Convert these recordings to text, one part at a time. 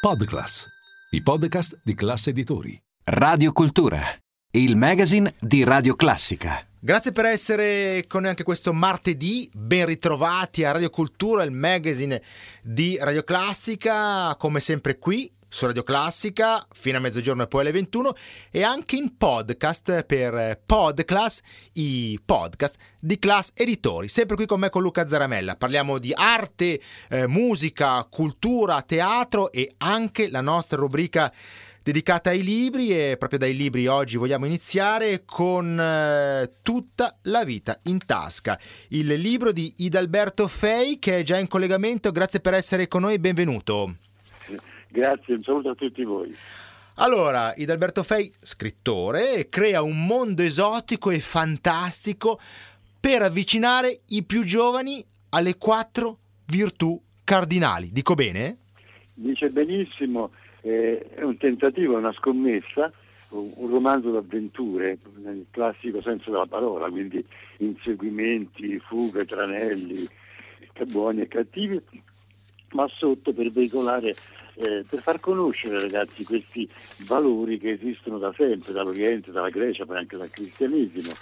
Podclass, i podcast di classe editori. Radio Cultura, il magazine di Radio Classica. Grazie per essere con noi anche questo martedì, ben ritrovati a Radio Cultura, il magazine di Radio Classica, come sempre qui su Radio Classica fino a mezzogiorno e poi alle 21 e anche in podcast per Podclass, i podcast di Class Editori. Sempre qui con me con Luca Zaramella. Parliamo di arte, eh, musica, cultura, teatro e anche la nostra rubrica dedicata ai libri e proprio dai libri oggi vogliamo iniziare con eh, Tutta la vita in tasca, il libro di Idalberto Fei che è già in collegamento. Grazie per essere con noi, benvenuto. Grazie, un saluto a tutti voi. Allora, Idalberto Fei, scrittore, crea un mondo esotico e fantastico per avvicinare i più giovani alle quattro virtù cardinali. Dico bene? Dice benissimo, eh, è un tentativo, è una scommessa, un romanzo d'avventure nel classico senso della parola, quindi inseguimenti, fughe, tranelli, buoni e cattivi, ma sotto per veicolare eh, per far conoscere ragazzi questi valori che esistono da sempre, dall'Oriente, dalla Grecia, ma anche dal cristianesimo,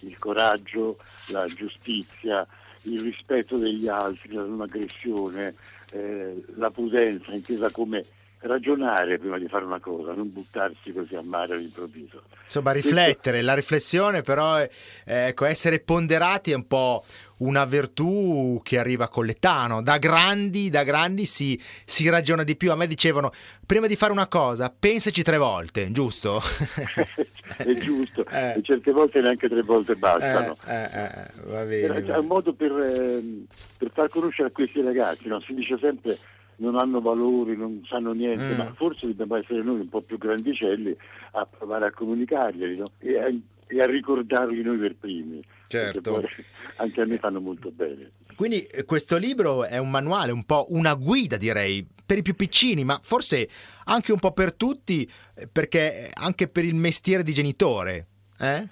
il coraggio, la giustizia, il rispetto degli altri, la non aggressione, eh, la prudenza intesa come ragionare prima di fare una cosa, non buttarsi così a mare all'improvviso. Insomma, riflettere, la riflessione però, eh, ecco, essere ponderati è un po' una virtù che arriva con l'età, no? Da grandi, da grandi si, si, ragiona di più. A me dicevano, prima di fare una cosa, pensaci tre volte, giusto? è giusto, eh. e certe volte neanche tre volte bastano. Eh, eh, eh va bene. È un modo per, ehm, per, far conoscere a questi ragazzi, no? Si dice sempre non hanno valori, non sanno niente, mm. ma forse dobbiamo essere noi un po' più grandicelli a provare a comunicarglieli no? e, a, e, a, ricordarli noi per primi. Certo. Anche a me fanno molto bene. Quindi eh, questo libro è un manuale, un po' una guida direi, per i più piccini, ma forse anche un po' per tutti, eh, perché anche per il mestiere di genitore. Eh?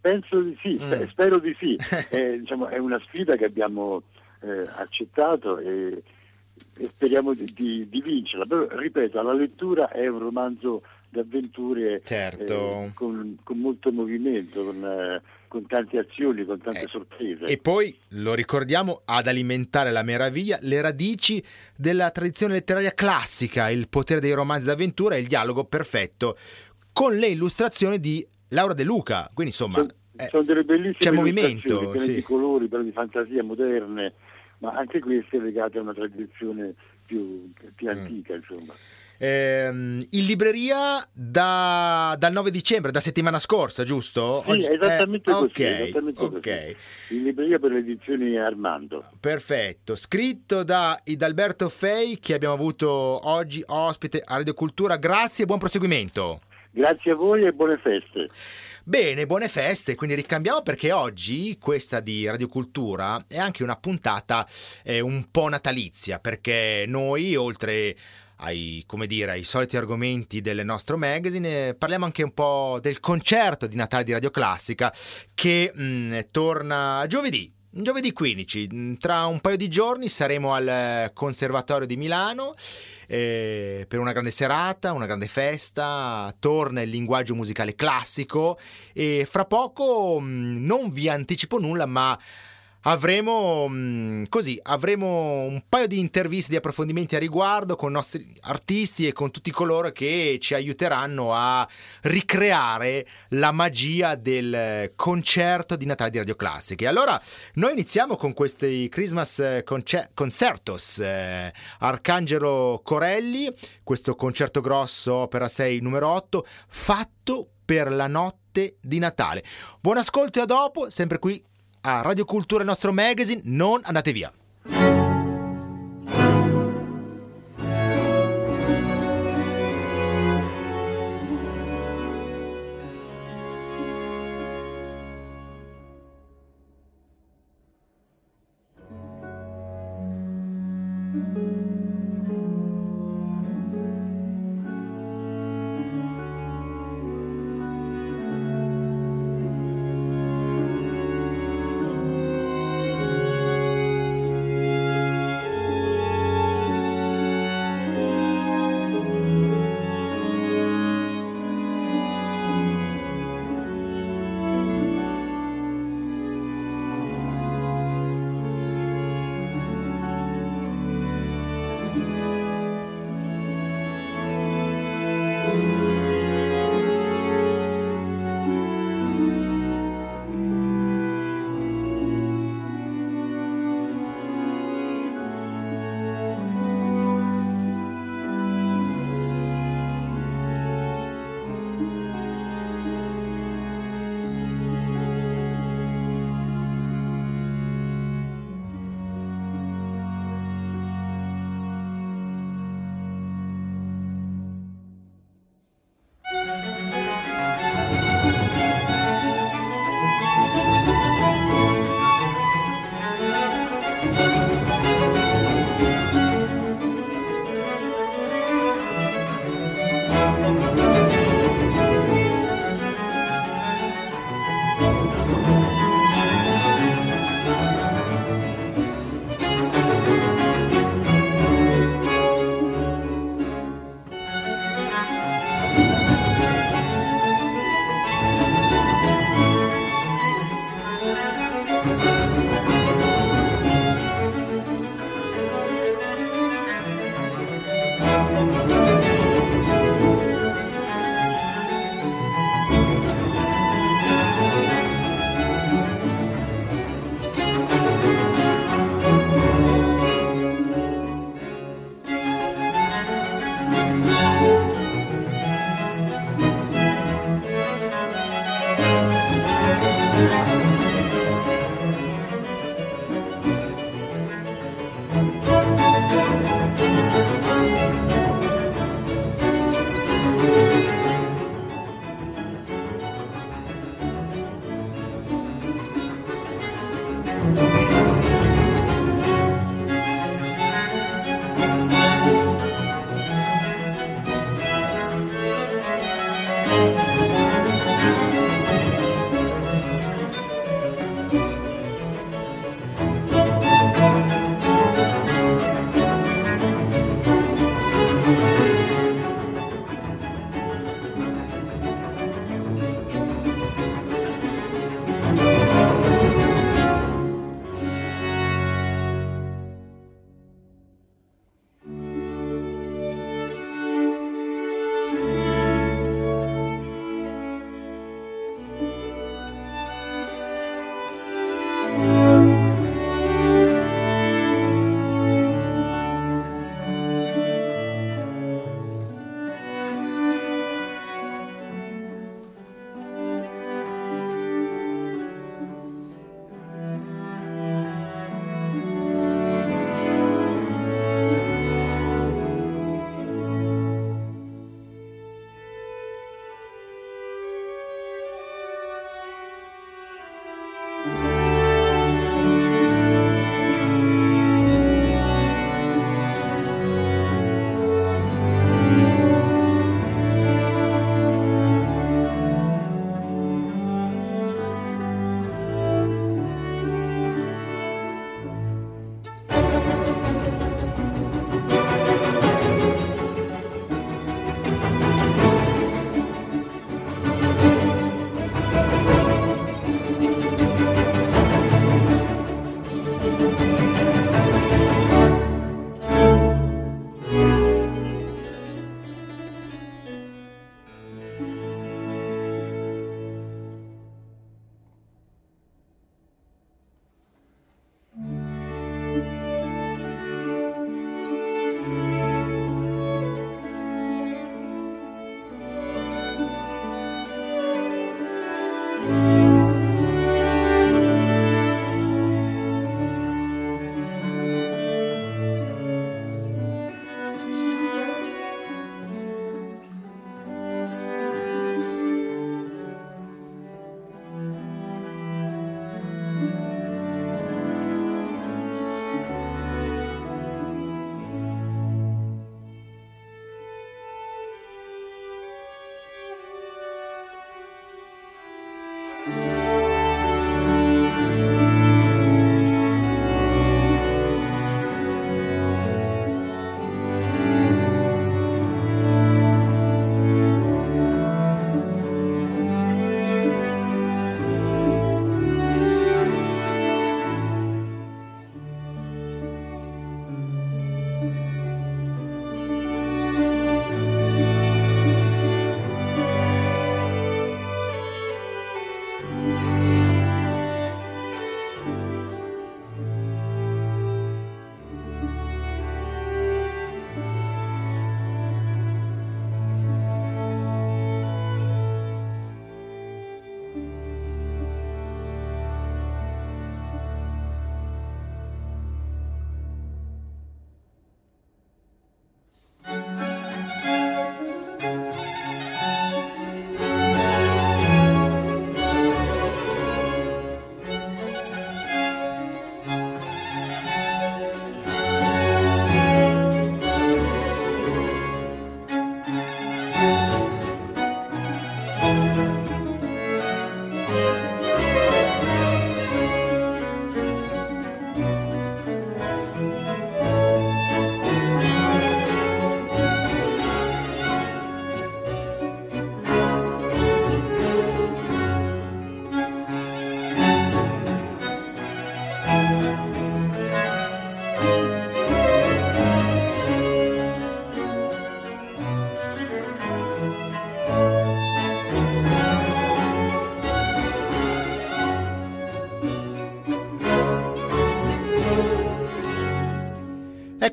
Penso di sì, mm. spero di sì. è, diciamo, è, una sfida che abbiamo eh, accettato e e speriamo di, di, di, vincerla. Però, ripeto, la lettura è un romanzo d'avventure certo. eh, con, con, molto movimento, con, eh, con, tante azioni, con tante eh, sorprese. E poi, lo ricordiamo, ad alimentare la meraviglia le radici della tradizione letteraria classica, il potere dei romanzi d'avventura e il dialogo perfetto con le illustrazioni di Laura De Luca. Quindi insomma... Sono, eh, sono delle bellissime c'è movimento, sì. di colori, però di fantasia moderne ma anche queste legate a una tradizione più, più mm. antica, mm. insomma. Eh, in libreria da, dal 9 dicembre, da settimana scorsa, giusto? Sì, Oggi, esattamente, eh, così, okay, esattamente okay. così. In libreria per le edizioni Armando. Perfetto. Scritto da Idalberto Fei, che abbiamo avuto oggi ospite a Radio Cultura. Grazie e buon proseguimento. Grazie a voi e buone feste. Bene, buone feste, quindi ricambiamo perché oggi questa di Radio Cultura è anche una puntata eh, un po' natalizia, perché noi oltre ai, dire, ai soliti argomenti del nostro magazine, parliamo anche un po' del concerto di Natale di Radio Classica che mh, mm, torna giovedì Giovedì 15, tra un paio di giorni saremo al Conservatorio di Milano eh, per una grande serata, una grande festa, torna il linguaggio musicale classico e fra poco non vi anticipo nulla ma avremo mm, così avremo un paio di interviste di approfondimenti a riguardo con i nostri artisti e con tutti coloro che ci aiuteranno a ricreare la magia del concerto di Natale di Radio Classica. E allora noi iniziamo con questi Christmas concer- Concertos eh, Arcangelo Corelli, questo concerto grosso opera 6 numero 8 fatto per la notte di Natale. Buon ascolto e a dopo, sempre qui a Radio Cultura, il nostro magazine. Non andate via.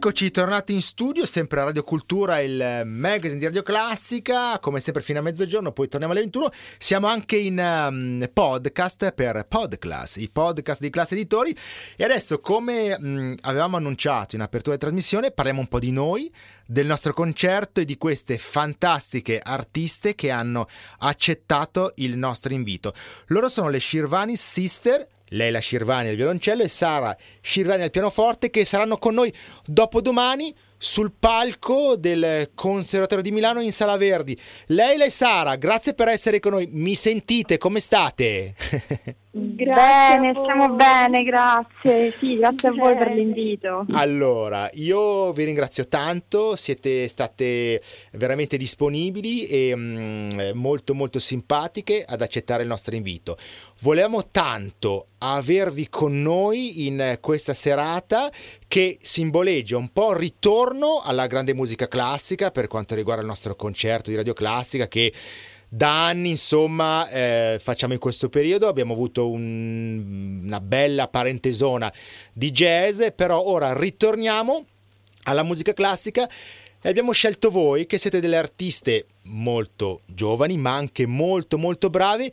Eccoci tornati in studio, sempre a Radio Cultura, il magazine di Radio Classica, come sempre fino a mezzogiorno, poi torniamo alle 21. Siamo anche in um, podcast per Podclass, i podcast di Classe Editori. E adesso, come um, avevamo annunciato in apertura di trasmissione, parliamo un po' di noi, del nostro concerto e di queste fantastiche artiste che hanno accettato il nostro invito. Loro sono le Shirvani Sister Leila Shirvani al violoncello e Sara Shirvani al pianoforte che saranno con noi dopodomani sul palco del Conservatorio di Milano in Sala Verdi. Leila e Sara, grazie per essere con noi. Mi sentite? Come state? bene, stiamo bene, grazie. Sì, grazie a voi per l'invito. Allora, io vi ringrazio tanto, siete state veramente disponibili e mm, molto molto simpatiche ad accettare il nostro invito. Volevamo tanto avervi con noi in questa serata che simboleggia un po' il ritorno alla grande musica classica per quanto riguarda il nostro concerto di Radio Classica che da anni insomma eh, facciamo in questo periodo. Abbiamo avuto un, una bella parentesona di jazz però ora ritorniamo alla musica classica e abbiamo scelto voi che siete delle artiste molto giovani ma anche molto molto brave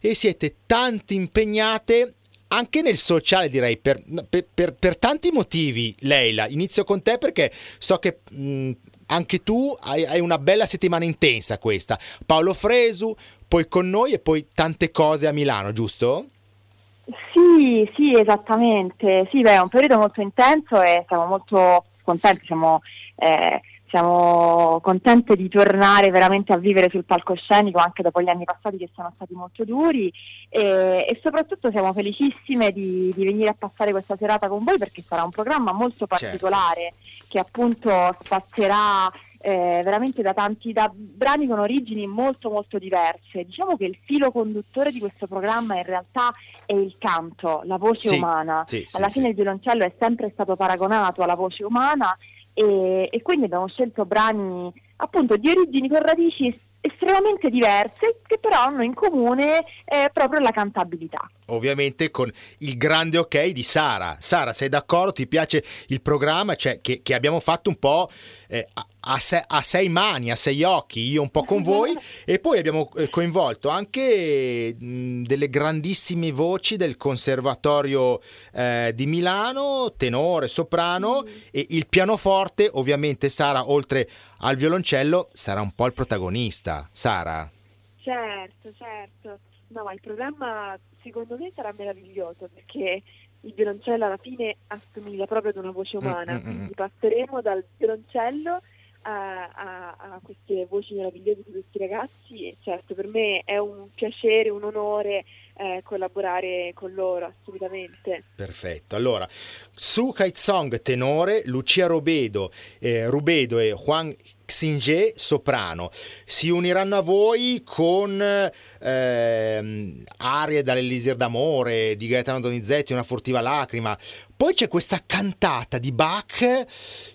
e siete tanto impegnate anche nel sociale direi per, per, per, per, tanti motivi Leila inizio con te perché so che mh, anche tu hai, hai, una bella settimana intensa questa Paolo Fresu poi con noi e poi tante cose a Milano giusto? Sì, sì, esattamente. Sì, beh, è un periodo molto intenso e siamo molto contenti, siamo eh, siamo contente di tornare veramente a vivere sul palcoscenico anche dopo gli anni passati che sono stati molto duri e, e soprattutto siamo felicissime di, di, venire a passare questa serata con voi perché sarà un programma molto certo. particolare certo. che appunto spazierà eh, veramente da tanti da brani con origini molto molto diverse. Diciamo che il filo conduttore di questo programma in realtà è il canto, la voce sì, umana. Sì, alla sì, fine il violoncello è sempre stato paragonato alla voce umana e, e quindi abbiamo scelto brani appunto di origini con radici estremamente diverse che però hanno in comune eh, proprio la cantabilità. Ovviamente con il grande ok di Sara. Sara, sei d'accordo? Ti piace il programma cioè, che, che abbiamo fatto un po' eh, a, se, a, sei mani, a sei occhi, io un po' con voi, e poi abbiamo eh, coinvolto anche mh, delle grandissime voci del Conservatorio eh, di Milano, tenore, soprano, mm. e il pianoforte, ovviamente Sara, oltre al violoncello, sarà un po' il protagonista. Sara? Certo, certo. No, ma il programma secondo me sarà meraviglioso perché il violoncello alla fine assomiglia proprio ad una voce mm, umana, mm-hmm. quindi passeremo dal violoncello a, a, a, queste voci meravigliose di questi ragazzi e certo per me è un piacere, un onore eh, collaborare con loro assolutamente. Perfetto, allora su Kite Song tenore, Lucia Rubedo, eh, Rubedo e Juan Xinge soprano si uniranno a voi con eh, arie dall'Elisir d'amore di Gaetano Donizetti, una furtiva lacrima. Poi c'è questa cantata di Bach,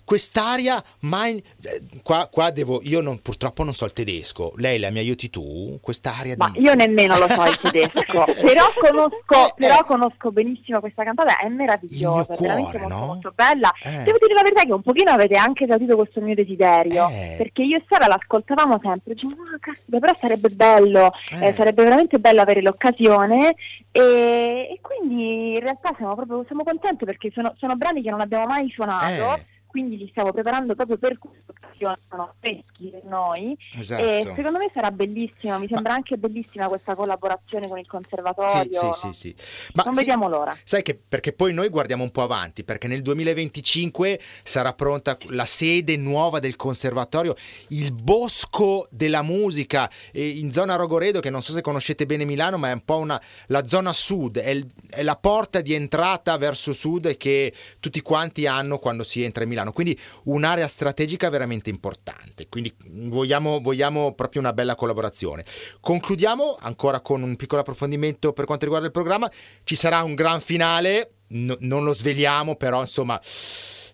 quest'aria, ma in... Eh, qua, qua, devo, io non, purtroppo non so il tedesco. Lei la mi aiuti tu? Quest'aria ma di... io nemmeno lo so il tedesco, però, conosco, eh, però conosco benissimo questa cantata, è meravigliosa, cuore, veramente molto, no? molto bella. Eh. Devo dire la verità che un pochino avete anche esaudito questo mio desiderio. Eh. Perché io e Sara l'ascoltavamo sempre, diciamo, ah, caspita, però sarebbe bello, eh. Eh, sarebbe veramente bello avere l'occasione e, e, quindi in realtà siamo proprio siamo contenti perché sono, sono brani che non abbiamo mai suonato eh quindi li stiamo preparando proprio per occasione, sono freschi per noi esatto. e secondo me sarà bellissima, mi sembra Ma... anche bellissima questa collaborazione con il conservatorio. Sì, sì, sì, sì. Ma non vediamo l'ora. Sai che perché poi noi guardiamo un po' avanti, perché nel 2025 sarà pronta la sede nuova del conservatorio, il Bosco della Musica in zona Rogoredo, che non so se conoscete bene Milano, ma è un po' una, la zona sud, è, il, è la porta di entrata verso sud che tutti quanti hanno quando si entra in Milano. Milano, quindi un'area strategica veramente importante, quindi vogliamo, vogliamo proprio una bella collaborazione. Concludiamo ancora con un piccolo approfondimento per quanto riguarda il programma, ci sarà un gran finale, no, non lo sveliamo però insomma...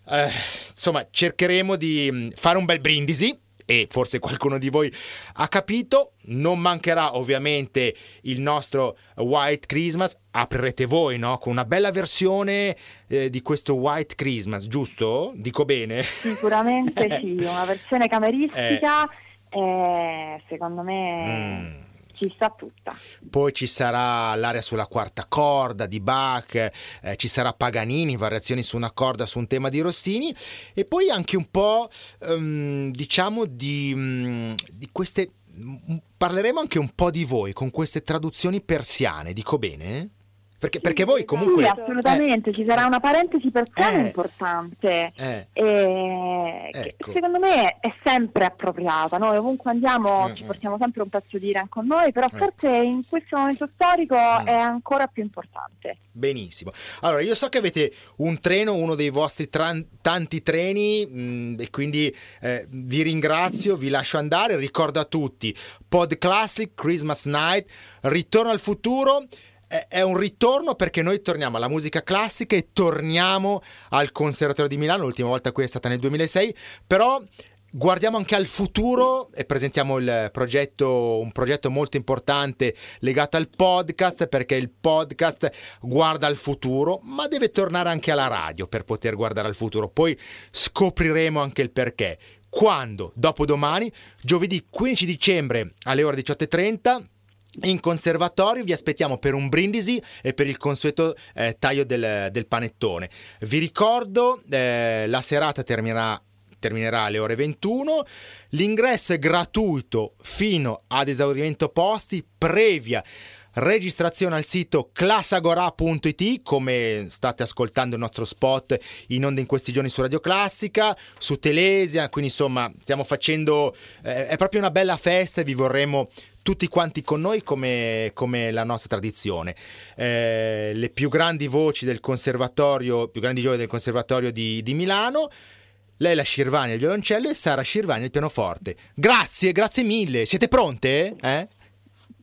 Eh, insomma, cercheremo di fare un bel brindisi e forse qualcuno di voi ha capito, non mancherà ovviamente il nostro White Christmas, aprirete voi no? con una bella versione eh, di questo White Christmas, giusto? Dico bene? Sicuramente sì, una versione cameristica, eh. eh, secondo me... Mm ci sta tutta. Poi ci sarà l'aria sulla quarta corda di Bach, eh, ci sarà Paganini, variazioni su una corda su un tema di Rossini e poi anche un po' um, diciamo di, um, di queste parleremo anche un po' di voi con queste traduzioni persiane, dico bene? Perché, perché voi comunque... Sì, assolutamente, eh, ci sarà una parentesi persiana eh, importante eh, e ecco. secondo me è sempre appropriata. Noi ovunque andiamo mm, ci mm. portiamo sempre un pezzo di Iran con noi, però ecco. forse in questo momento storico mm. è ancora più importante. Benissimo. Allora, io so che avete un treno, uno dei vostri tran- tanti treni mh, e quindi eh, vi ringrazio, vi lascio andare, ricordo a tutti, Pod Classic, Christmas Night, Ritorno al futuro è un ritorno perché noi torniamo alla musica classica e torniamo al Conservatorio di Milano, l'ultima volta qui è stata nel 2006, però guardiamo anche al futuro e presentiamo progetto, un progetto molto importante legato al podcast perché il podcast guarda al futuro ma deve tornare anche alla radio per poter guardare al futuro. Poi scopriremo anche il perché. Quando? Dopodomani giovedì 15 dicembre alle ore 18.30 in conservatorio vi aspettiamo per un brindisi e per il consueto eh, taglio del, del, panettone. Vi ricordo, eh, la serata terminerà, terminerà alle ore 21. L'ingresso è gratuito fino ad esaurimento posti, previa registrazione al sito classagora.it come state ascoltando il nostro spot in onda in questi giorni su Radio Classica, su Telesia, quindi insomma stiamo facendo, eh, è proprio una bella festa e vi vorremmo tutti quanti con noi come, come la nostra tradizione. Eh, le più grandi voci del conservatorio, più grandi giovani del conservatorio di, di Milano. Lei la Shirvani al violoncello e Sara Shirvani al pianoforte. Grazie, grazie mille. Siete pronte? Eh?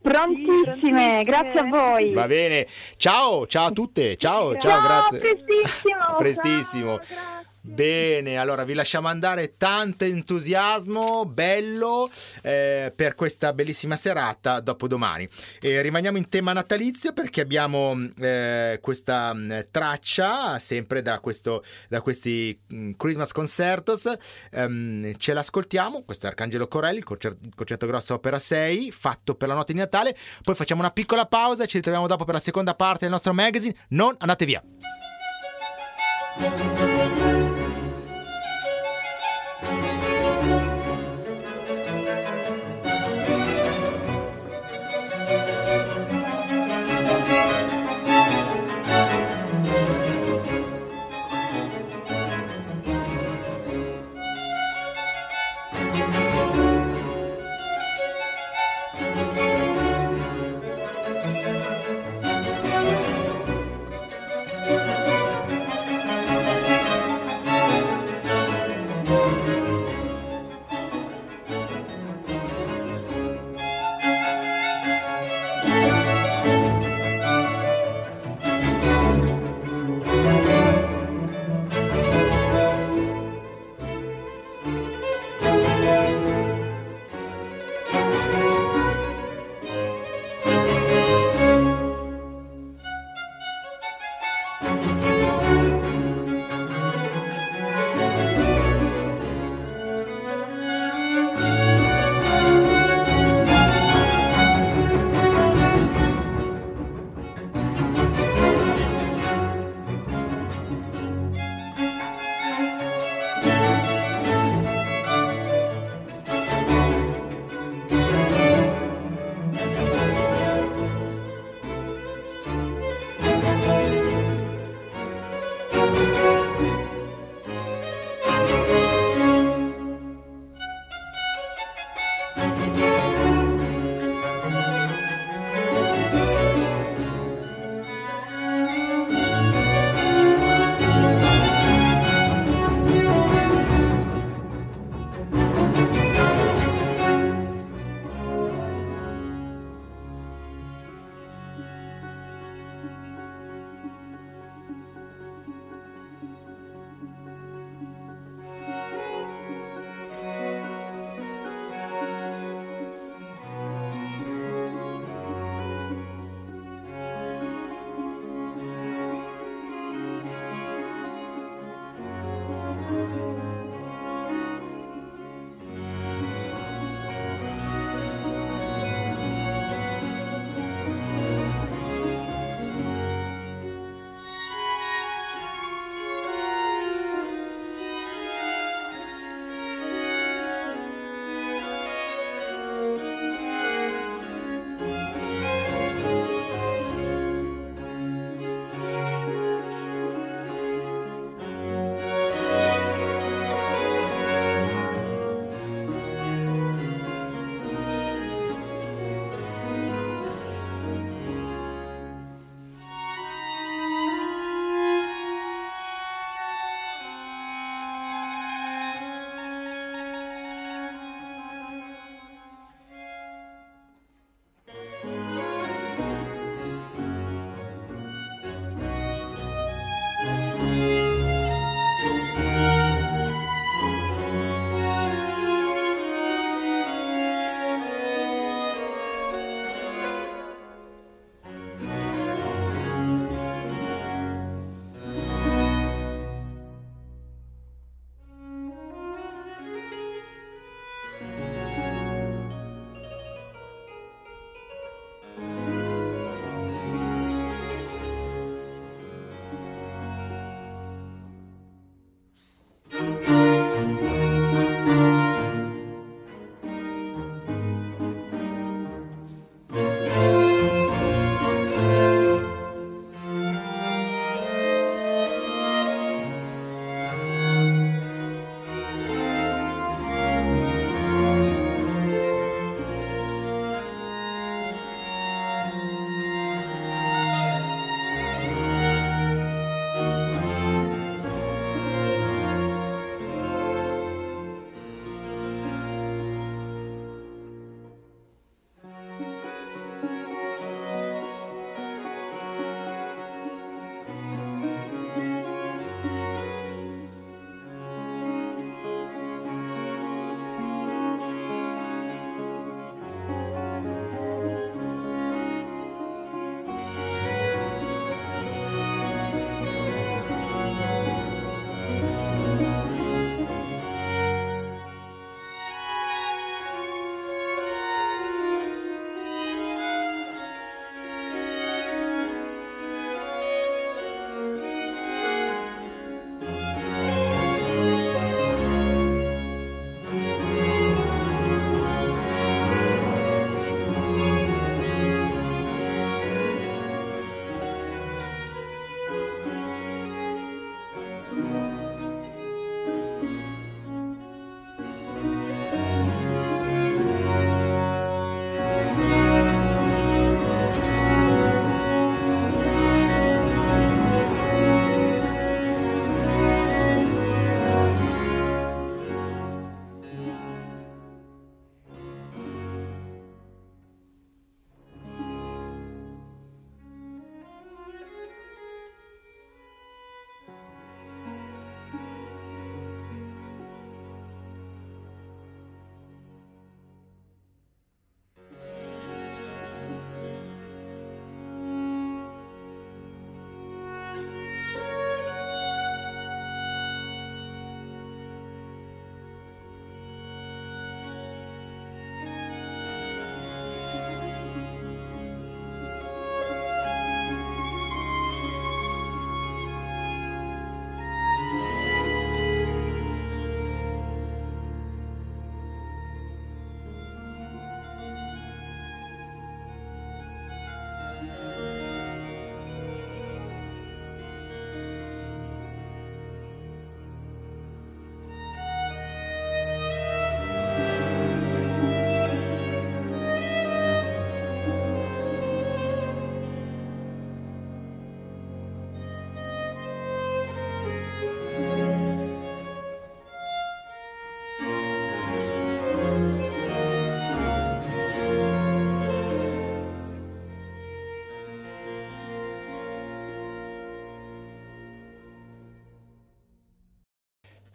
Prontissime, grazie a voi. Va bene. Ciao, ciao a tutte. Ciao, ciao, ciao grazie. Prestissimo. prestissimo. Ciao, Bene, allora vi lasciamo andare tanto entusiasmo, bello eh, per questa bellissima serata dopodomani. E rimaniamo in tema natalizio perché abbiamo eh, questa mm, traccia sempre da, questo, da questi mm, Christmas Concertos. Um, ce l'ascoltiamo, questo è Arcangelo Corelli, il concerto, il concerto grosso opera 6, fatto per la notte di Natale. Poi facciamo una piccola pausa e ci ritroviamo dopo per la seconda parte del nostro magazine. Non andate via.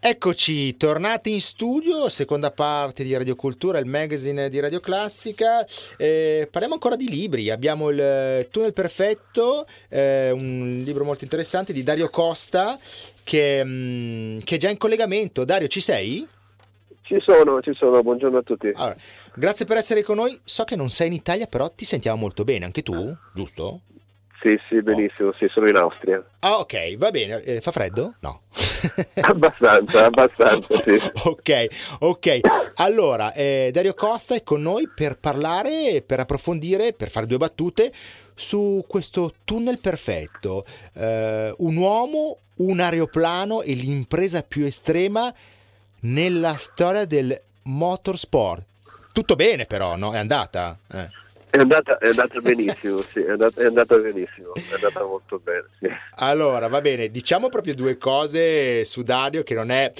Eccoci, tornati in studio, seconda parte di Radio Cultura, il magazine di Radio Classica. Eh, parliamo ancora di libri. Abbiamo il Tunnel Perfetto, eh, un libro molto interessante di Dario Costa, che, mh, mm, che, è già in collegamento. Dario, ci sei? Ci sono, ci sono, buongiorno a tutti. Allora, grazie per essere con noi. So che non sei in Italia, però ti sentiamo molto bene, anche tu, giusto? Sì, sì, benissimo, oh. sì, sono in Austria. Ah, ok, va bene. Eh, fa freddo? No. abbastanza, abbastanza, sì. ok, ok. Allora, eh, Dario Costa è con noi per parlare, per approfondire, per fare due battute su questo tunnel perfetto. Eh, un uomo, un aeroplano e l'impresa più estrema nella storia del motorsport. Tutto bene però, no? È andata? Eh. È andata, è andata benissimo, sì, è andata, è andata, benissimo, è andata molto bene. Sì. Allora, va bene, diciamo proprio due cose su Dario che non è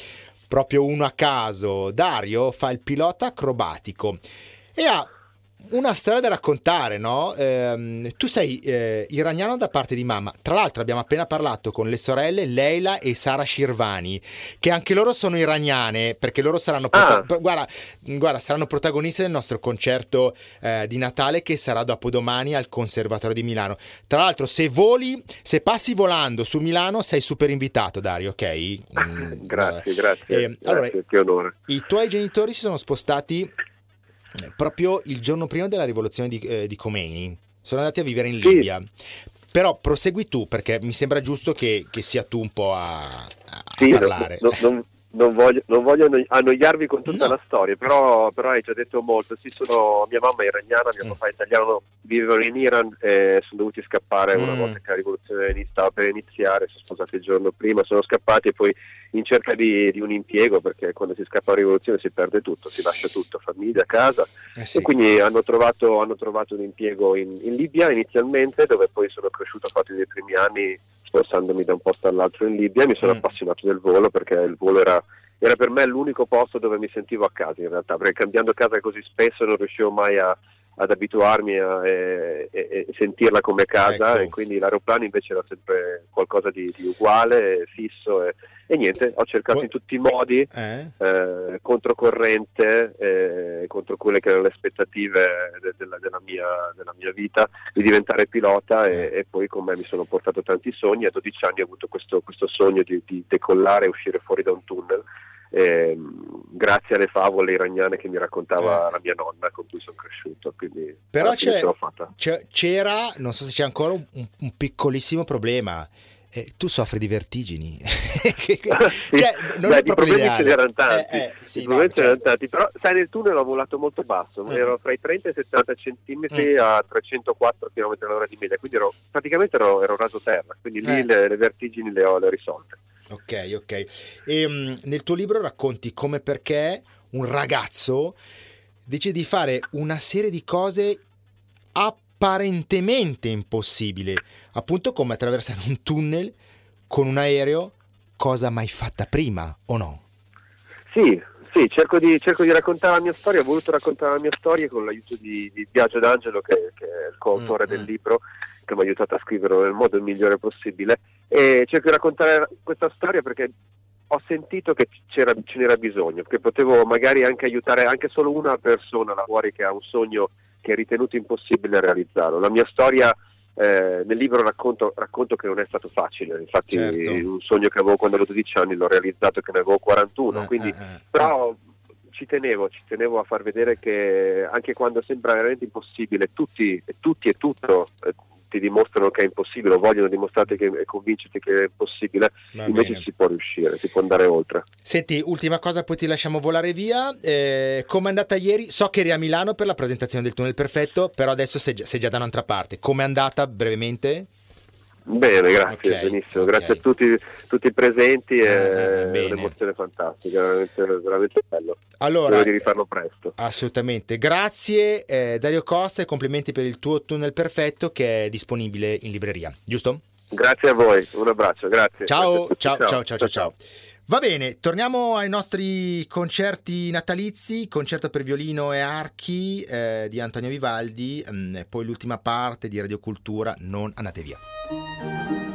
proprio uno a caso. Dario fa il pilota acrobatico e ha una storia da raccontare, no? Eh, tu sei eh, iraniano da parte di mamma. Tra l'altro abbiamo appena parlato con le sorelle Leila e Sara Shirvani, che anche loro sono iraniane, perché loro saranno, prota- ah. guarda, guarda, saranno protagoniste del nostro concerto eh, di Natale che sarà dopodomani al Conservatorio di Milano. Tra l'altro, se voli, se passi volando su Milano, sei super invitato, Dario, ok? Mm, grazie, grazie. Eh, allora, che onore. I tuoi genitori si sono spostati proprio il giorno prima della rivoluzione di, eh, di Khomeini. Sono andati a vivere in Libia. Però prosegui tu perché mi sembra giusto che, che sia tu un po' a, a sì, parlare. Non, non, non, voglio, non, voglio, annoiarvi con tutta no. la storia, però, però, hai già detto molto. Sì, sono, mia mamma è iraniana, mio mm. papà è italiano, vivevano in Iran e sono dovuti scappare mm. una volta che la rivoluzione stava per iniziare, sono sposati il giorno prima, sono scappati e poi in cerca di, di, un impiego perché quando si scappa la rivoluzione si perde tutto, si lascia tutto, famiglia, casa eh sì. e quindi hanno trovato, hanno trovato un impiego in, in, Libia inizialmente dove poi sono cresciuto a parte dei primi anni spostandomi da un posto all'altro in Libia mi sono mm. appassionato del volo perché il volo era, era, per me l'unico posto dove mi sentivo a casa in realtà perché cambiando casa così spesso non riuscivo mai a ad abituarmi a e, e, e sentirla come casa ecco. e quindi l'aeroplano invece era sempre qualcosa di, di uguale, fisso e, e, niente, ho cercato in tutti i modi eh? Eh, controcorrente, eh, contro quelle che erano le aspettative de, de, de, della, mia, della, mia, vita di diventare pilota e, e, poi con me mi sono portato tanti sogni, a 12 anni ho avuto questo, questo sogno di, di decollare e uscire fuori da un tunnel eh, grazie alle favole iraniane che mi raccontava eh. la mia nonna con cui sono cresciuto. Quindi Però c'è, c'era, non so se c'è ancora un, un piccolissimo problema. Eh, tu soffri di vertigini, cioè, non Beh, è proprio problemi ce n'erano tanti, eh, eh, sì, no, certo. tanti, però sai nel tunnel ho volato molto basso, uh ero fra i 30 e i 70 cm uh a 304 km all'ora di media, quindi ero, praticamente ero, ero raso terra, quindi lì eh. le, le, vertigini le ho, le ho risolte. Ok, ok. E, um, nel tuo libro racconti come perché un ragazzo decide di fare una serie di cose apparentemente impossibili, appunto come attraversare un tunnel con un aereo, cosa mai fatta prima o no? Sì, sì, cerco di, cerco di, raccontare la mia storia, ho voluto raccontare la mia storia con l'aiuto di, di Biagio D'Angelo, che, che, è il coautore mm-hmm. del mm. libro, che mi ha aiutato a scriverlo nel modo migliore possibile. E cerco di raccontare questa storia perché ho sentito che ce n'era bisogno, che potevo magari anche aiutare anche solo una persona là fuori che ha un sogno che è ritenuto impossibile realizzarlo. La mia storia eh, nel libro racconto, racconto, che non è stato facile, infatti certo. un sogno che avevo quando avevo 12 anni l'ho realizzato che ne avevo 41, eh, quindi, eh, però ci tenevo, ci tenevo a far vedere che anche quando sembra veramente impossibile, tutti, tutti e tutto eh, ti dimostrano che è impossibile o vogliono dimostrarti che e convincerti che è possibile, Va invece bene. si può riuscire, si può andare oltre. Senti, ultima cosa, poi ti lasciamo volare via. Eh, Come è andata ieri? So che eri a Milano per la presentazione del tunnel perfetto, però adesso sei già, sei già da un'altra parte. Come è andata brevemente? Bene, grazie, okay, benissimo, okay. grazie a tutti, tutti i presenti, è eh, un'emozione fantastica, veramente, veramente bello. Allora, Spero di rifarlo presto. Assolutamente, grazie eh, Dario Costa e complimenti per il tuo tunnel perfetto che è disponibile in libreria, giusto? Grazie a voi, un abbraccio, grazie. Ciao, grazie ciao, ciao, ciao, ciao, ciao. Va bene, torniamo ai nostri concerti natalizi, concerto per violino e archi eh, di Antonio Vivaldi, mh, mm, poi l'ultima parte di Radio Cultura, non andate via.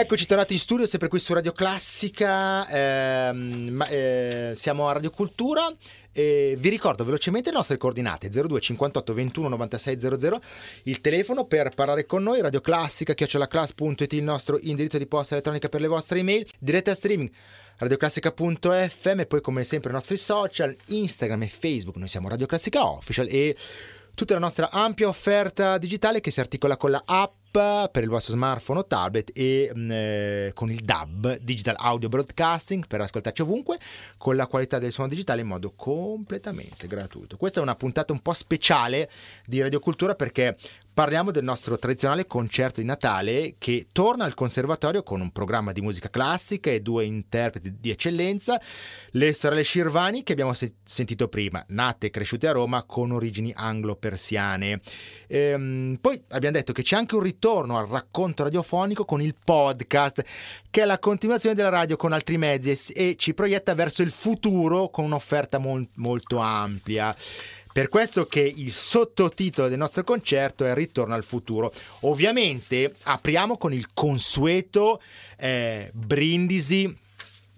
Eccoci tornati in studio, sempre qui su Radio Classica, ehm, eh, siamo a Radio Cultura e vi ricordo velocemente le nostre coordinate. 02 58 21 96 00 il telefono per parlare con noi Radio Classica chiocciolaclass.it il nostro indirizzo di posta elettronica per le vostre email. Diretta streaming radioclassica.fm e poi come sempre i nostri social Instagram e Facebook. Noi siamo Radio Classica Official e tutta la nostra ampia offerta digitale che si articola con la app per il vostro smartphone o tablet e mm, eh, con il DAB, Digital Audio Broadcasting, per ascoltarci ovunque con la qualità del suono digitale in modo completamente gratuito. Questa è una puntata un po' speciale di Radio Cultura perché parliamo del nostro tradizionale concerto di Natale che torna al conservatorio con un programma di musica classica e due interpreti di eccellenza, le sorelle Shirvani che abbiamo se- sentito prima, nate e cresciute a Roma con origini anglo-persiane. Ehm, poi abbiamo detto che c'è anche un ritorno al racconto radiofonico con il podcast, che è la continuazione della radio con altri mezzi e, e ci proietta verso il futuro con un'offerta mol- molto ampia. Per questo che il sottotitolo del nostro concerto è Ritorno al futuro. Ovviamente apriamo con il consueto eh, brindisi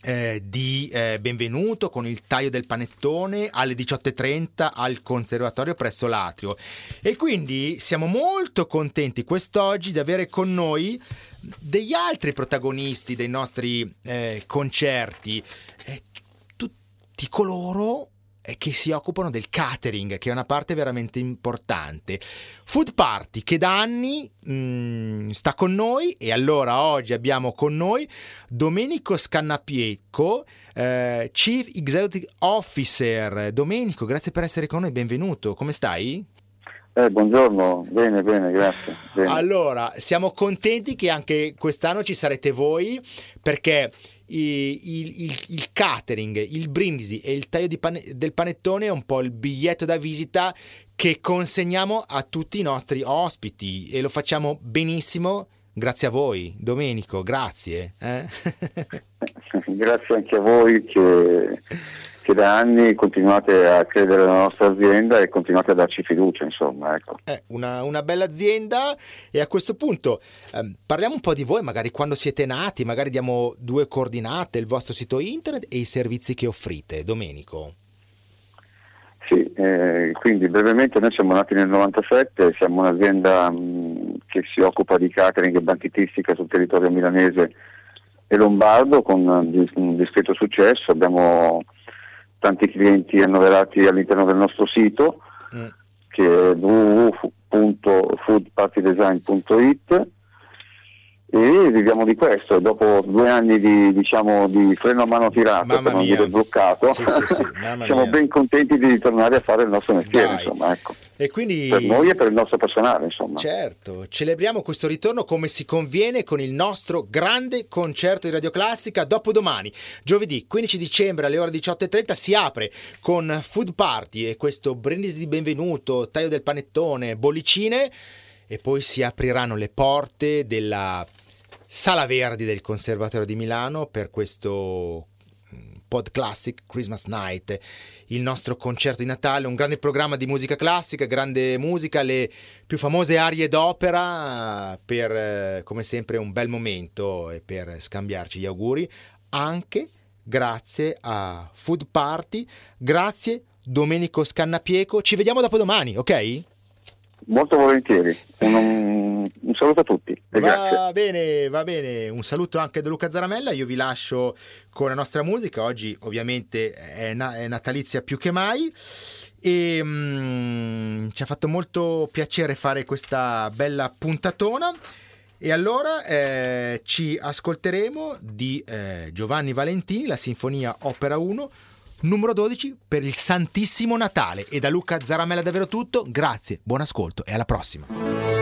eh, di eh, benvenuto con il taglio del panettone alle 18.30 al conservatorio presso l'Atrio e quindi siamo molto contenti quest'oggi di avere con noi degli altri protagonisti dei nostri eh, concerti eh, tutti coloro che si occupano del catering, che è una parte veramente importante. Food Party che da anni mh, mm, sta con noi e allora oggi abbiamo con noi Domenico Scannapiecco, eh, Chief Executive Officer. Domenico, grazie per essere con noi, benvenuto, come stai? Eh, buongiorno, bene, bene, grazie. Bene. Allora, siamo contenti che anche quest'anno ci sarete voi perché il, il, il, catering, il brindisi e il taglio pane, del panettone è un po' il biglietto da visita che consegniamo a tutti i nostri ospiti e lo facciamo benissimo grazie a voi. Domenico, grazie. Eh? grazie anche a voi che che da anni continuate a credere nella nostra azienda e continuate a darci fiducia, insomma. Ecco. Eh, una, una, bella azienda e a questo punto ehm, parliamo un po' di voi, magari quando siete nati, magari diamo due coordinate, il vostro sito internet e i servizi che offrite. Domenico. Sì, eh, quindi brevemente noi siamo nati nel 97, siamo un'azienda mh, che si occupa di catering e banchitistica sul territorio milanese e lombardo con un discreto successo, abbiamo tanti clienti annoverati all'interno del nostro sito mm. che è www.foodpartydesign.it e viviamo di questo. Dopo due anni di, diciamo, di freno a mano tirato, mamma per non mia. dire bloccato, sì, sì, sì. siamo ben contenti di ritornare a fare il nostro mestiere. Insomma, ecco. E quindi... Per noi e per il nostro personale. Insomma. Certo, celebriamo questo ritorno come si conviene con il nostro grande concerto di Radio Classica dopodomani, giovedì 15 dicembre alle ore 18.30 si apre con Food Party e questo brindisi di benvenuto, taglio del panettone, bollicine e poi si apriranno le porte della Sala Verdi del Conservatorio di Milano per questo Pod Classic Christmas Night, il nostro concerto di Natale, un grande programma di musica classica, grande musica, le più famose arie d'opera per, eh, come sempre, un bel momento e per scambiarci gli auguri, anche grazie a Food Party, grazie Domenico Scannapieco, ci vediamo dopo domani, ok? Molto volentieri. Un, un saluto a tutti. va grazie. bene, va bene. Un saluto anche da Luca Zaramella. Io vi lascio con la nostra musica. Oggi, ovviamente, è, na- è natalizia più che mai. E um, ci ha fatto molto piacere fare questa bella puntatona. E allora eh, ci ascolteremo di eh, Giovanni Valentini, la Sinfonia Opera 1 numero 12 per il Santissimo Natale. E da Luca Zaramella davvero tutto, grazie, buon ascolto e alla prossima.